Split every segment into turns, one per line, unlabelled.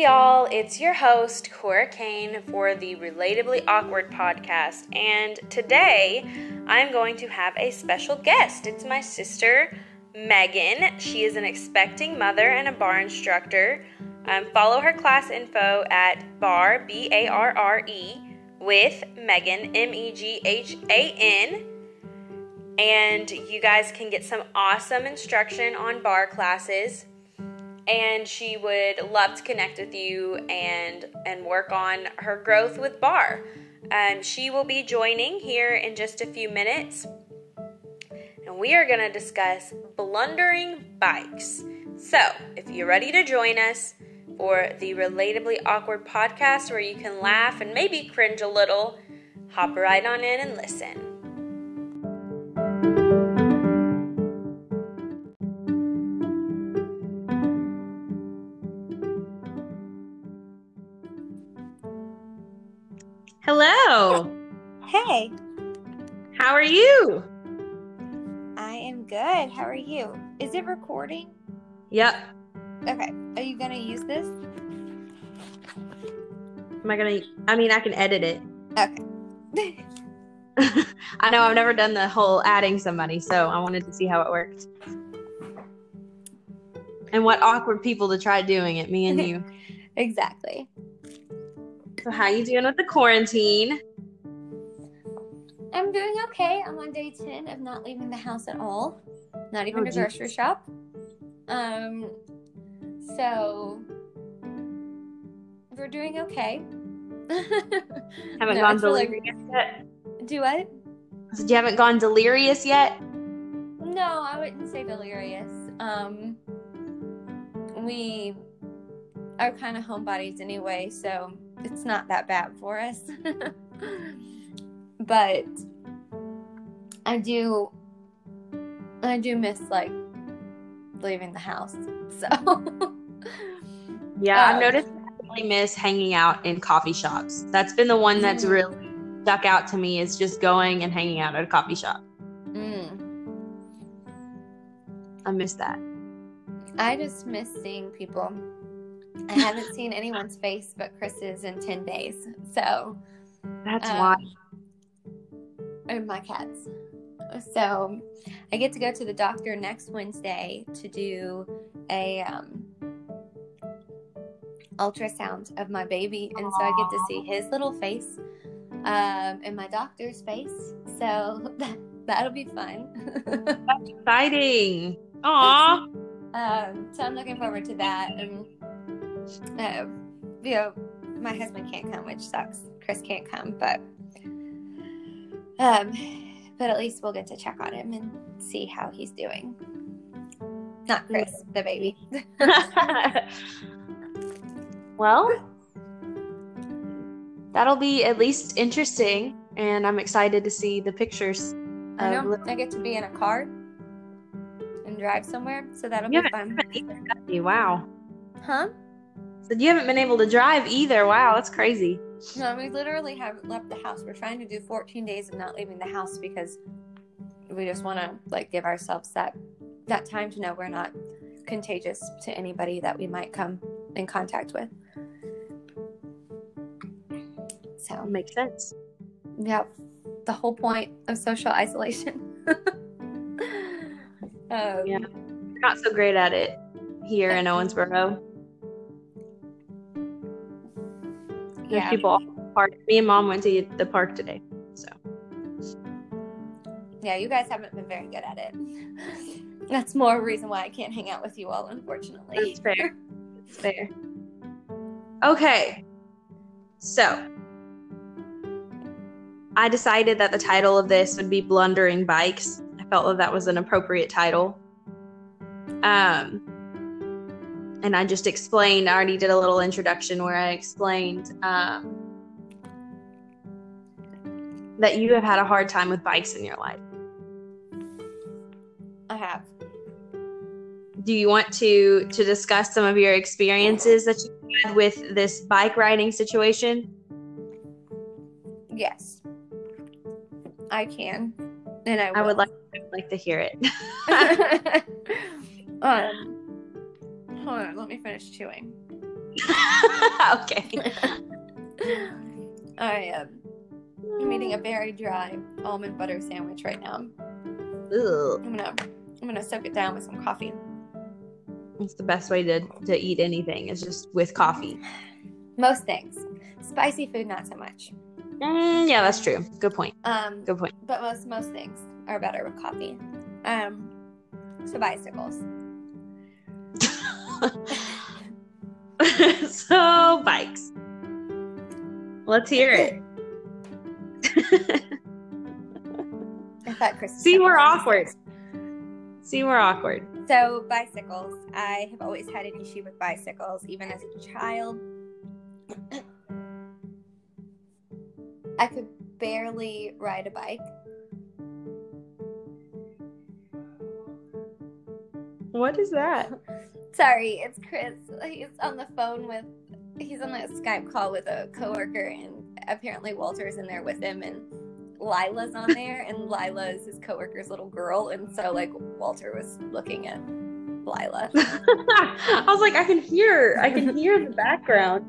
Y'all, it's your host, Cora Cain, for the Relatably Awkward podcast. And today I'm going to have a special guest. It's my sister, Meghan. She is an expecting mother and a barre instructor. Um, follow her class info at barre, B A R R E, with Meghan, M E G H A N. And you guys can get some awesome instruction on barre classes and she would love to connect with you and and work on her growth with barre. um, she will be joining here in just a few minutes. And we are going to discuss blundering bikes. So if you're ready to join us for the relatably awkward podcast where you can laugh and maybe cringe a little hop right on in and listen
Is it recording?
Yep.
Okay. Are you going to use this?
Am I gonna? I mean, I can edit it.
Okay.
I know I've never done the whole adding somebody, so I wanted to see how it worked. And what awkward people to try doing it, me and you.
exactly.
so how you doing with the quarantine?
I'm doing okay. I'm on day 10 of not leaving the house at all. Not even
Oh,
to
geez.
grocery shop. Um so we're doing okay.
Haven't
No,
gone
I like-
delirious yet.
Do what?
So you haven't gone delirious yet?
No, I wouldn't say delirious. Um, we are kind of homebodies anyway, so it's not that bad for us. but I do, I do miss like leaving the house. So
Yeah, I've
Um,
noticed I really miss hanging out in coffee shops. That's been the one that's
Mm.
really stuck out to me is just going and hanging out at a coffee shop.
mm,
I miss that.
I just miss seeing people. I haven't seen anyone's face but Chris's in ten days. So
That's
Um,
why.
and my cats. So I get to go to the doctor next Wednesday to do a um, ultrasound of my baby, and so I get to see his little face um, and my doctor's face. So that that'll be fun.
That's Exciting. Aw.
um, so I'm looking forward to that. And uh, you know, my husband can't come, which sucks. Chris can't come, but um, but at least we'll get to check on him and see how he's doing. Not Chris, the baby.
well, that'll be at least interesting, and I'm excited to see the pictures.
I know
little-
I get to be in a car and drive somewhere, so that'll
You
be fun.
either? Wow.
Huh?
So you haven't been able to drive either. Wow, that's crazy.
No, we literally haven't left the house. We're trying to do 14 days of not leaving the house because we just want to like give ourselves that that time to know we're not contagious to anybody that we might come in contact with. So,
Makes sense.
yeah, the whole point of social isolation. um,
Yeah. We're not so great at it here in Owensboro. There's
yeah.
people all the park. Me and mom went to the park today. So
Yeah, you guys haven't been very good at it. That's more a reason why I can't hang out with you all, unfortunately.
that's fair. That's fair. Okay. So I decided that the title of this would be Blundering Bikes. I felt that that was an appropriate title. Um and I just explained, I already did a little introduction where I explained um, that you have had a hard time with bikes in your life.
I have.
do you want to to discuss some of your experiences that you had with this bike riding situation
Yes. I can. And I,
i would like I would like to hear it
um, hold on, let me finish chewing.
okay.
I am. I'm eating a very dry almond butter sandwich right now.
Ugh.
I'm gonna I'm gonna soak it down with some coffee.
It's the best way to, to eat anything is just with coffee.
Most things. Spicy food not so much.
Mm, yeah, that's true. Good point.
Um
Good point.
but most most things are better with coffee. Um so bicycles.
so bikes. Let's hear it.
I thought Chris
See, we're awkward. See, we're awkward.
So bicycles. I have always had an issue with bicycles, even as a child. I could barely ride a bike.
What is that?
Sorry, it's Chris. He's on the phone with he's on a Skype call with a coworker and apparently Walter's in there with him and Lila's on there and Lila is his coworker's little girl and so like Walter was looking at Lila.
I was like, I can hear, I can hear the background.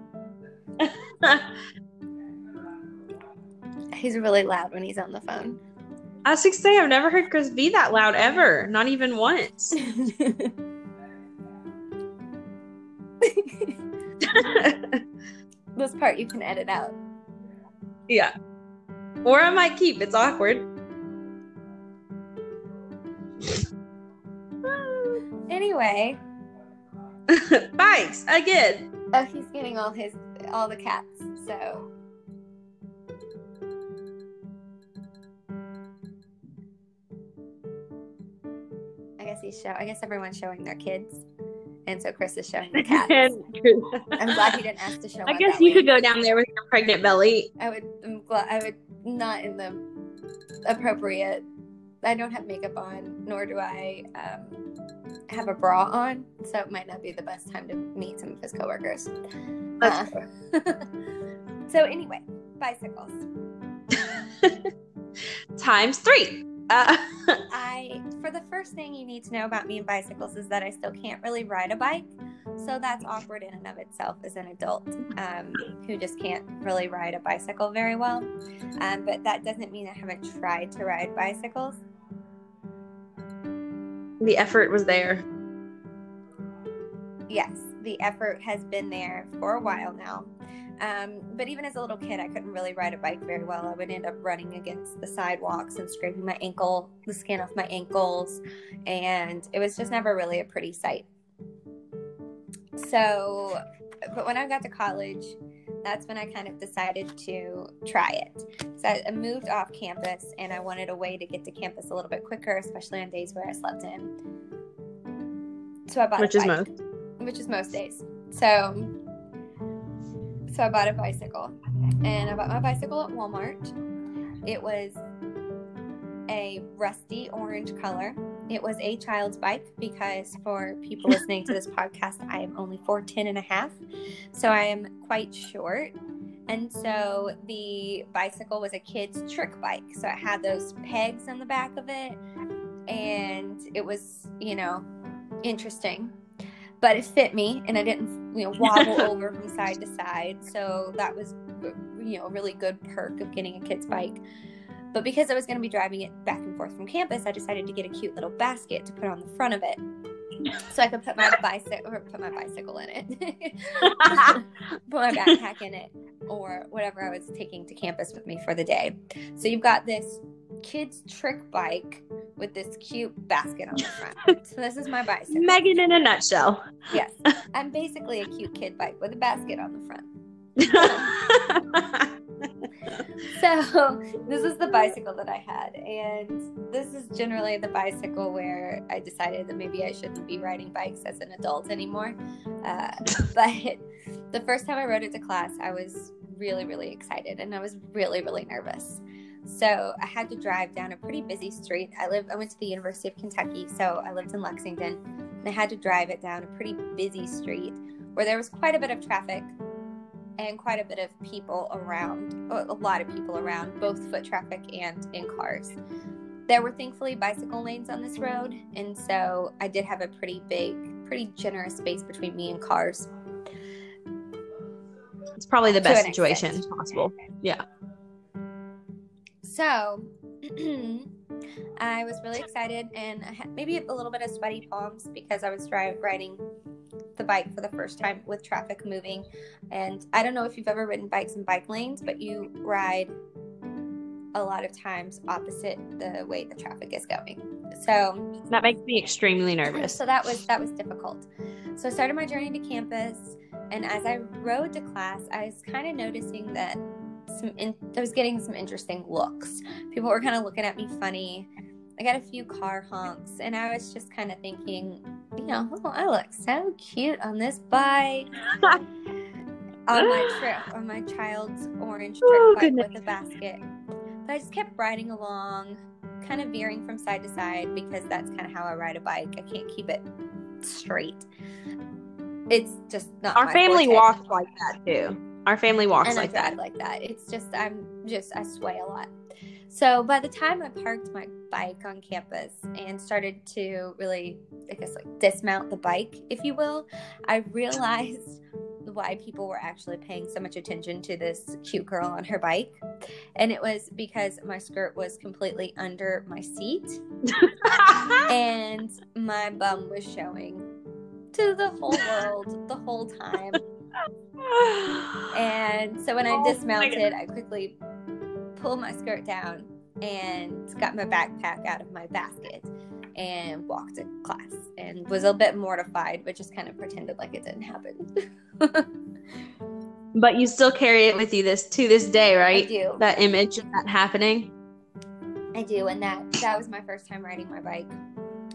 He's really loud when he's on the phone.
I was gonna say, I've never heard Chris be that loud ever, not even once.
this part you can edit out.
yeah. Or I might keep. It's awkward.
Anyway,
Bikes again.
oh, he's getting all his all the cats. So I guess he's show. I guess everyone's showing their kids, and so Chris is showing the cats. I'm glad he didn't ask to show.
I guess you could go down there with your pregnant belly.
I would. I'm glad. I would not in the appropriate. I don't have makeup on, nor do I um, have a bra on, so it might not be the best time to meet some of his coworkers. Uh, so anyway, bicycles.
Times three. Uh,
I for the first thing you need to know about me and bicycles is that I still can't really ride a bike. So that's awkward in and of itself as an adult um, who just can't really ride a bicycle very well. Um, but that doesn't mean I haven't tried to ride bicycles.
the effort was there.
Yes, the effort has been there for a while now. Um, but even as a little kid, I couldn't really ride a bike very well. I would end up running against the sidewalks and scraping my ankle, the skin off my ankles, and it was just never really a pretty sight. So, but when I got to college, that's when I kind of decided to try it. So I moved off campus and I wanted a way to get to campus a little bit quicker, especially on days where I slept in. So I bought
Which is most.
which is most days. So, so I bought a bicycle, and I bought my bicycle at Walmart. It was a rusty orange color. It was a child's bike because for people listening to this podcast, I am only 4'10 and a half. So I am quite short. And so the bicycle was a kid's trick bike. So it had those pegs on the back of it. And it was, you know, interesting but it fit me and I didn't you know wobble over from side to side. So that was you know a really good perk of getting a kid's bike. But because I was going to be driving it back and forth from campus I decided to get a cute little basket to put on the front of it so I could put my bicycle or put my bicycle in it. Put my backpack in it or whatever I was taking to campus with me for the day. So you've got this kid's trick bike with this cute basket on the front so this is my bicycle
Meghan in a nutshell.
Yes. I'm basically a cute kid bike with a basket on the front. So, this is the bicycle that I had. And this is generally the bicycle where I decided that maybe I shouldn't be riding bikes as an adult anymore. Uh, but the first time I rode it to class, I was really, really excited and I was really, really nervous. So I had to drive down a pretty busy street. I live I went to the University of Kentucky, so I lived in Lexington. And I had to drive it down a pretty busy street where there was quite a bit of traffic and quite a bit of people around, a lot of people around, both foot traffic and in cars. There were thankfully bicycle lanes on this road, and so I did have a pretty big, pretty generous space between me and cars.
It's probably the best
extent.
situation possible. Yeah.
So I was really excited and I had maybe a little bit of sweaty palms because I was riding the bike for the first time with traffic moving. And I don't know if you've ever ridden bikes in bike lanes, but you ride a lot of times opposite the way the traffic is going. So
That makes me extremely nervous.
so that was that was difficult. So I started my journey to campus, and as I rode to class, I was kind of noticing that some in, I was getting some interesting looks. People were kind of looking at me funny. I got a few car honks, and I was just kind of thinking, you know, oh, I look so cute on this bike. on my trip, on my child's orange trick
Oh,
bike
goodness.
with a basket. But I just kept riding along, kind of veering from side to side because that's kind of how I ride a bike. I can't keep it straight. It's just not
Our family walks like that too. Our family walks
and
like that.
like that. It's just I'm just I sway a lot. So by the time I parked my bike on campus and started to really, I guess, like dismount the bike, if you will, I realized why people were actually paying so much attention to this cute girl on her bike. And it was because my skirt was completely under my seat and my bum was showing to the whole world the whole time. And so when I
Oh
dismounted, I quickly pulled my skirt down and got my backpack out of my basket and walked to class and was a bit mortified, but just kind of pretended like it didn't happen.
but you still carry it with you this to this day, right?
I do.
That image of that happening.
I do, and that that was my first time riding my bike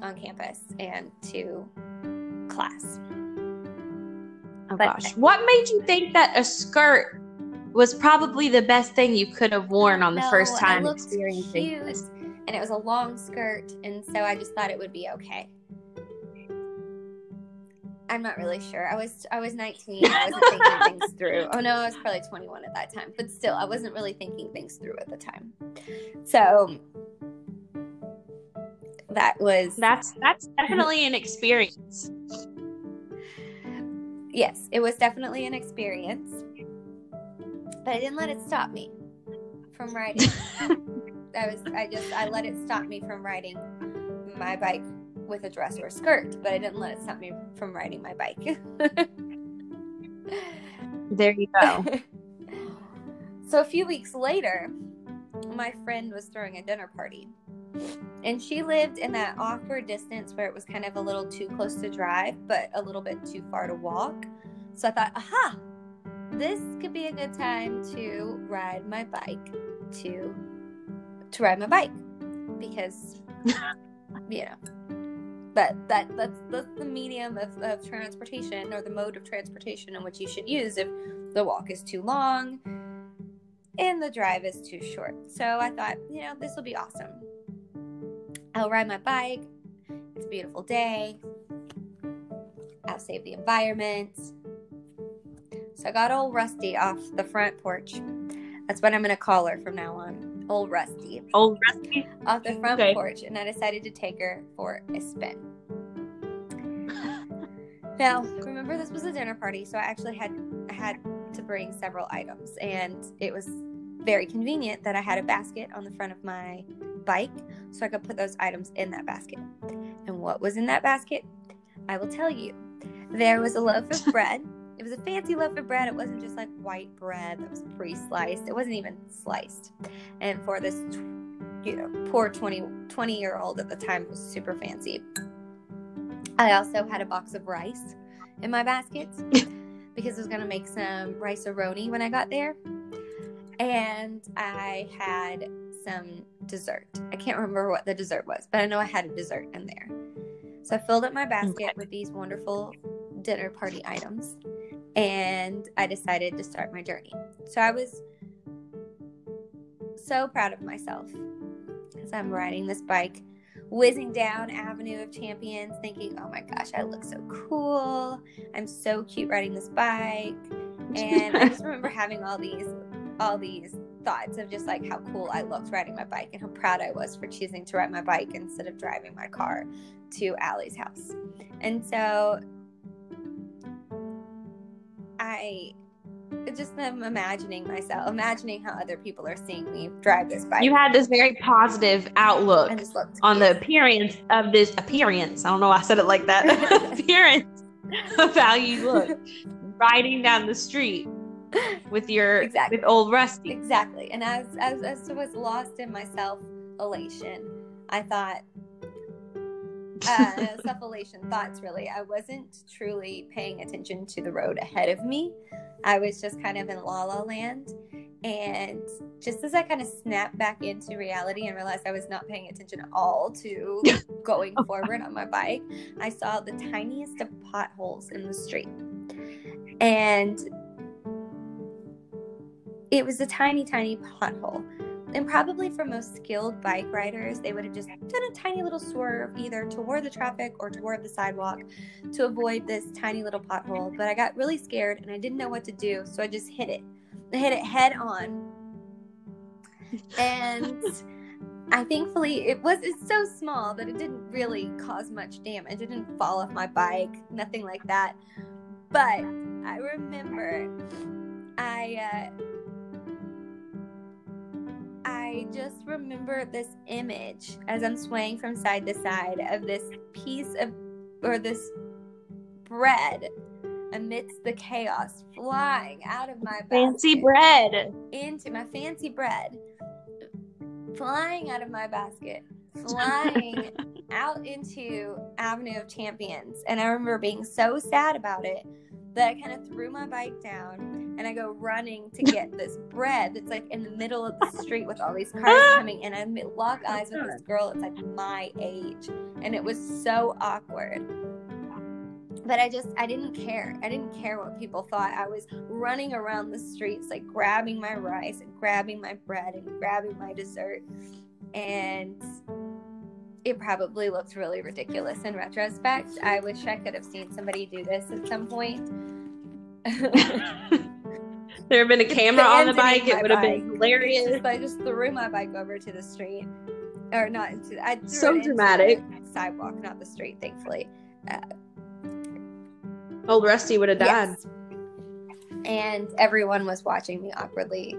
on campus and to class.
Oh
But-
gosh. What made you think that a skirt was probably the best thing you could have worn on the
No,
first time experiencing
cute,
this?
and it was a long skirt, and so I just thought it would be okay. I'm not really sure. I was I was 19. I wasn't thinking things through. Oh no, I was probably 21 at that time. But still, I wasn't really thinking things through at the time. So that was
That's that's definitely an experience.
Yes, it was definitely an experience. But I didn't let it stop me from riding. I was I just I let it stop me from riding my bike with a dress or a skirt, but I didn't let it stop me from riding my bike.
There you go.
so a few weeks later, my friend was throwing a dinner party. And she lived in that awkward distance where it was kind of a little too close to drive, but a little bit too far to walk. So I thought, aha, this could be a good time to ride my bike to to ride my bike because you know but that that's that's the medium of, of transportation or the mode of transportation in which you should use if the walk is too long and the drive is too short. So I thought, you know, this will be awesome. I'll ride my bike. It's a beautiful day. I'll save the environment. So I got old Rusty off the front porch. That's what I'm going to call her from now on. Old Rusty
Old Rusty.
off the front
Okay.
porch and I decided to take her for a spin. Now, remember this was a dinner party, so I actually had I had to bring several items and it was very convenient that I had a basket on the front of my bike so I could put those items in that basket. And what was in that basket? I will tell you. There was a loaf of bread. It was a fancy loaf of bread. It wasn't just like white bread that was pre-sliced. It wasn't even sliced. And for this you know, poor 20, 20 year old at the time it was super fancy. I also had a box of rice in my basket because I was going to make some Rice-A-Roni when I got there. And I had some dessert. I can't remember what the dessert was, but I know I had a dessert in there. So I filled up my basket
Okay.
with these wonderful dinner party items and I decided to start my journey. So I was so proud of myself as I'm riding this bike, whizzing down Avenue of Champions, thinking, oh my gosh, I look so cool. I'm so cute riding this bike. And I just remember having all these all these thoughts of just like how cool I looked riding my bike and how proud I was for choosing to ride my bike instead of driving my car to Allie's house. And so I just am imagining myself, imagining how other people are seeing me drive this bike.
You had this very positive outlook on the appearance of this appearance. I don't know why I said it like that. appearance of how you look riding down the street with your
Exactly.
with old Rusty.
exactly. And as as as I was lost in my self elation, I thought uh, self elation thoughts really. I wasn't truly paying attention to the road ahead of me. I was just kind of in la la land. And just as I kind of snapped back into reality and realized I was not paying attention at all to going forward on my bike, I saw the tiniest of potholes in the street. And it was a tiny, tiny pothole. And probably for most skilled bike riders, they would have just done a tiny little swerve either toward the traffic or toward the sidewalk to avoid this tiny little pothole. But I got really scared and I didn't know what to do, so I just hit it. I hit it head on. And I thankfully it was it's so small that it didn't really cause much damage. It didn't fall off my bike, nothing like that. But I remember I uh I just remember this image as I'm swaying from side to side of this piece of or this bread amidst the chaos flying out of my
Fancy bread.
into my fancy bread flying out of my basket flying out into avenue of champions and i remember being so sad about it that i kind of threw my bike down and i go running to get this bread that's like in the middle of the street with all these cars coming and i lock eyes with this girl that's like my age and it was so awkward but I just I didn't care. I didn't care what people thought. I was running around the streets like grabbing my rice and grabbing my bread and grabbing my dessert. And it probably looked really ridiculous in retrospect. I wish I could have seen somebody do this at some point.
There had been a camera on the bike. It would have been hilarious.
Just- I just threw my bike over to the street, or not into. I threw
So dramatic.
the sidewalk, not the street. Thankfully, uh,
Old Rusty would have died.
Yes. And everyone was watching me awkwardly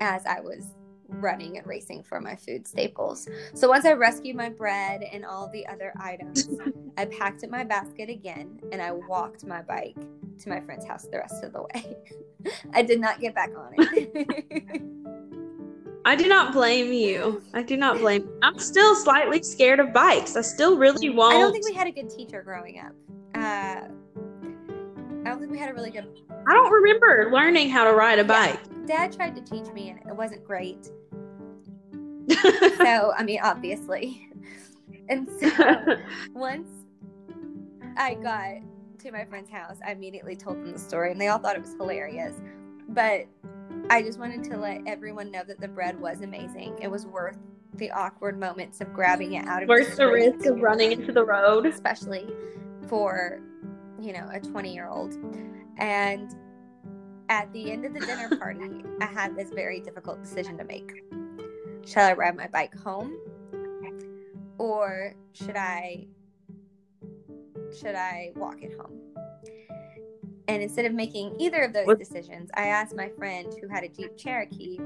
as I was running and racing for my food staples. So once I rescued my bread and all the other items, I packed up my basket again and I walked my bike to my friend's house the rest of the way. I did not get back on it.
I do not blame you. I do not blame. I'm still slightly scared of bikes. I still really won't.
I don't think we had a good teacher growing up. Uh, I don't think we had a really good
I don't remember learning how to ride a
Yeah.
bike.
Dad tried to teach me and it wasn't great. So, I mean, obviously. And so once I got to my friend's house, I immediately told them the story and they all thought it was hilarious. But I just wanted to let everyone know that the bread was amazing. It was worth the awkward moments of grabbing it out of
Worth the
street,
risk of running into the road.
especially for, you know, a 20 year old. And at the end of the dinner party, I had this very difficult decision to make. Shall I ride my bike home? Or should I should I walk it home? And instead of making either of those
What-
decisions, I asked my friend who had a Jeep Cherokee,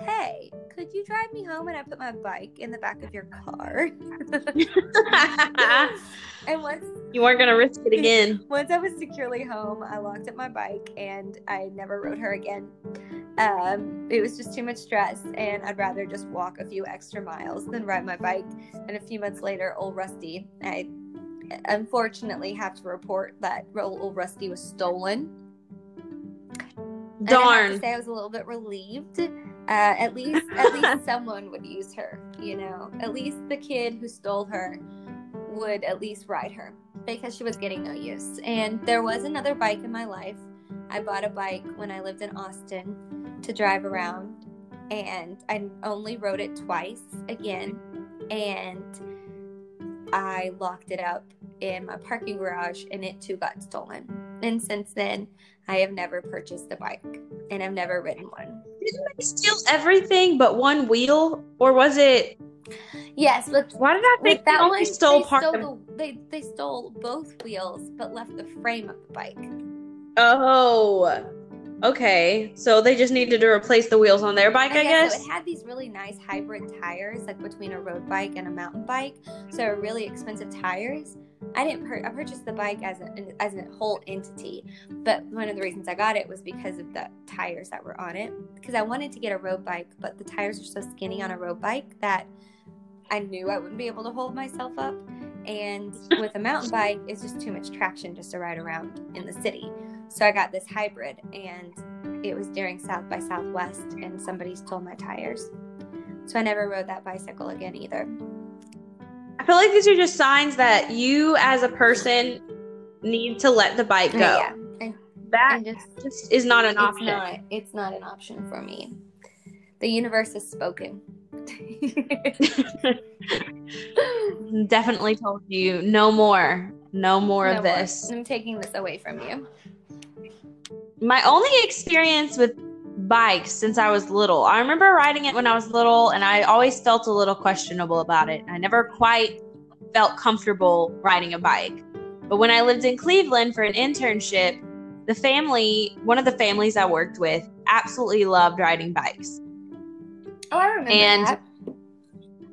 "Hey, could you drive me home and I put my bike in the back of your car?" and once
you weren't gonna risk it again.
once I was securely home, I locked up my bike and I never rode her again. Um, it was just too much stress, and I'd rather just walk a few extra miles than ride my bike. And a few months later, old Rusty, I unfortunately have to report that old Rusty was stolen. And I have
Darn.
to say, I was a little bit relieved. Uh, at least, at least someone would use her. You know, at least the kid who stole her would at least ride her because she was getting no use. And there was another bike in my life. I bought a bike when I lived in Austin to drive around, and I only rode it twice again. And I locked it up in my parking garage, and it too got stolen. And since then, I have never purchased a bike, and I've never ridden one.
Didn't steal everything but one wheel, or was it?
Yes, but
Why did I think
that
only
one,
stole
they
part
stole
of?
the, they they stole both wheels, but left the frame of the bike.
Oh, Okay, so they just needed to replace the wheels on their bike, I,
I guess,
guess.
so it had these really nice hybrid tires, like between a road bike and a mountain bike. So really expensive tires. I didn't. Per- I purchased the bike as a as a whole entity, but one of the reasons I got it was because of the tires that were on it. Because I wanted to get a road bike, but the tires are so skinny on a road bike that I knew I wouldn't be able to hold myself up. And with a mountain bike, it's just too much traction just to ride around in the city. So I got this hybrid, and it was during South by Southwest, and somebody stole my tires. So I never rode that bicycle again either.
I feel like these are just signs that you, as a person, need to let the bike uh, go.
Yeah, and,
That
just
just is not an option.
not. It's not an option for me. The universe has spoken.
Definitely told you no more, no more
No
of this.
I'm taking this away from you.
My only experience with bikes since I was little, I remember riding it when I was little, and I always felt a little questionable about it. I never quite felt comfortable riding a bike. But when I lived in Cleveland for an internship, the family, one of the families I worked with, absolutely loved riding bikes.
Oh, I remember
And-
that.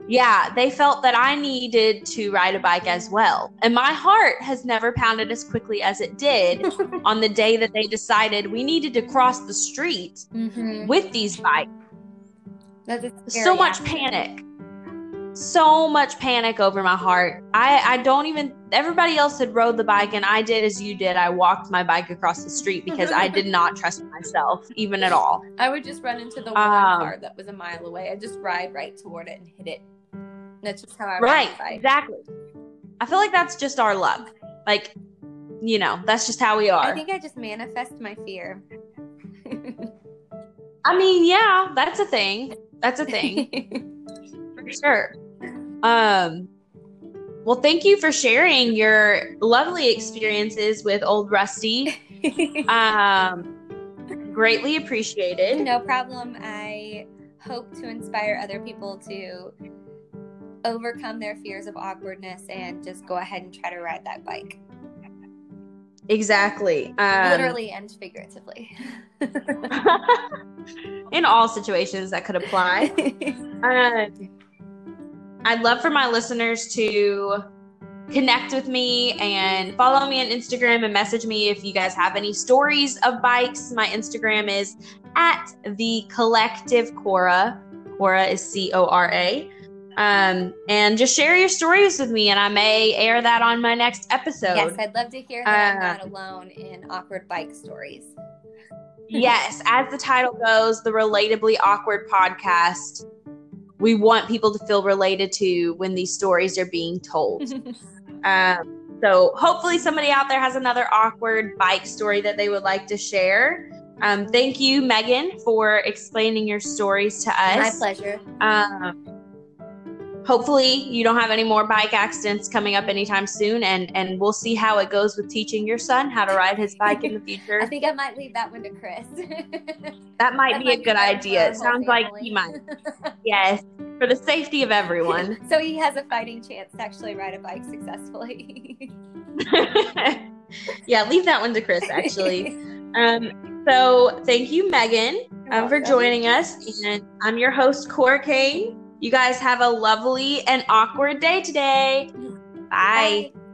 Yeah, they felt that I needed to ride a bike as well. And my heart has never pounded as quickly as it did on the day that they decided we needed to cross the street
Mhm.
with these bikes. So much panic. So much panic over my heart. I, I don't even, everybody else had rode the bike, and I did as you did. I walked my bike across the street because I did not trust myself, even at all.
I would just run into the one
Um,
car that was a mile away. I'd just ride right toward it and hit it. That's just how I
Right,
ride my bike.
exactly. I feel like that's just our luck. Like, you know, that's just how we are.
I think I just manifest my fear.
I mean, yeah, that's a thing. That's a thing for sure. Um, well, thank you for sharing your lovely experiences with Old Rusty. Um, greatly appreciated.
no problem. I hope to inspire other people to overcome their fears of awkwardness and just go ahead and try to ride that bike.
Exactly. Um,
Literally and figuratively.
in all situations that could apply. Um, I'd love for my listeners to connect with me and follow me on Instagram and message me if you guys have any stories of bikes. My Instagram is at the collective Cora. Cora is C O R A. Um, and just share your stories with me, and I may air that on my next episode.
yes, I'd love to hear that I'm
Uh,
not alone in awkward bike stories.
yes, as the title goes, the Relatably Awkward podcast. We want people to feel related to when these stories are being told. Um, so hopefully somebody out there has another awkward bike story that they would like to share. Um, thank you, Meghan, for explaining your stories to us.
My pleasure.
Um, hopefully you don't have any more bike accidents coming up anytime soon, and and we'll see how it goes with teaching your son how to ride his bike in the future.
I think I might leave that one to Chris.
that might
That
be a good
for
idea. It sounds like he might. Yes, for the safety of everyone.
so he has a fighting chance to actually ride a bike successfully.
yeah, leave that one to Chris. Actually. Um, so thank you, Meghan, um, for joining us. And I'm your host, Cora Cain. You guys have a lovely and awkward day today. Bye.
Bye.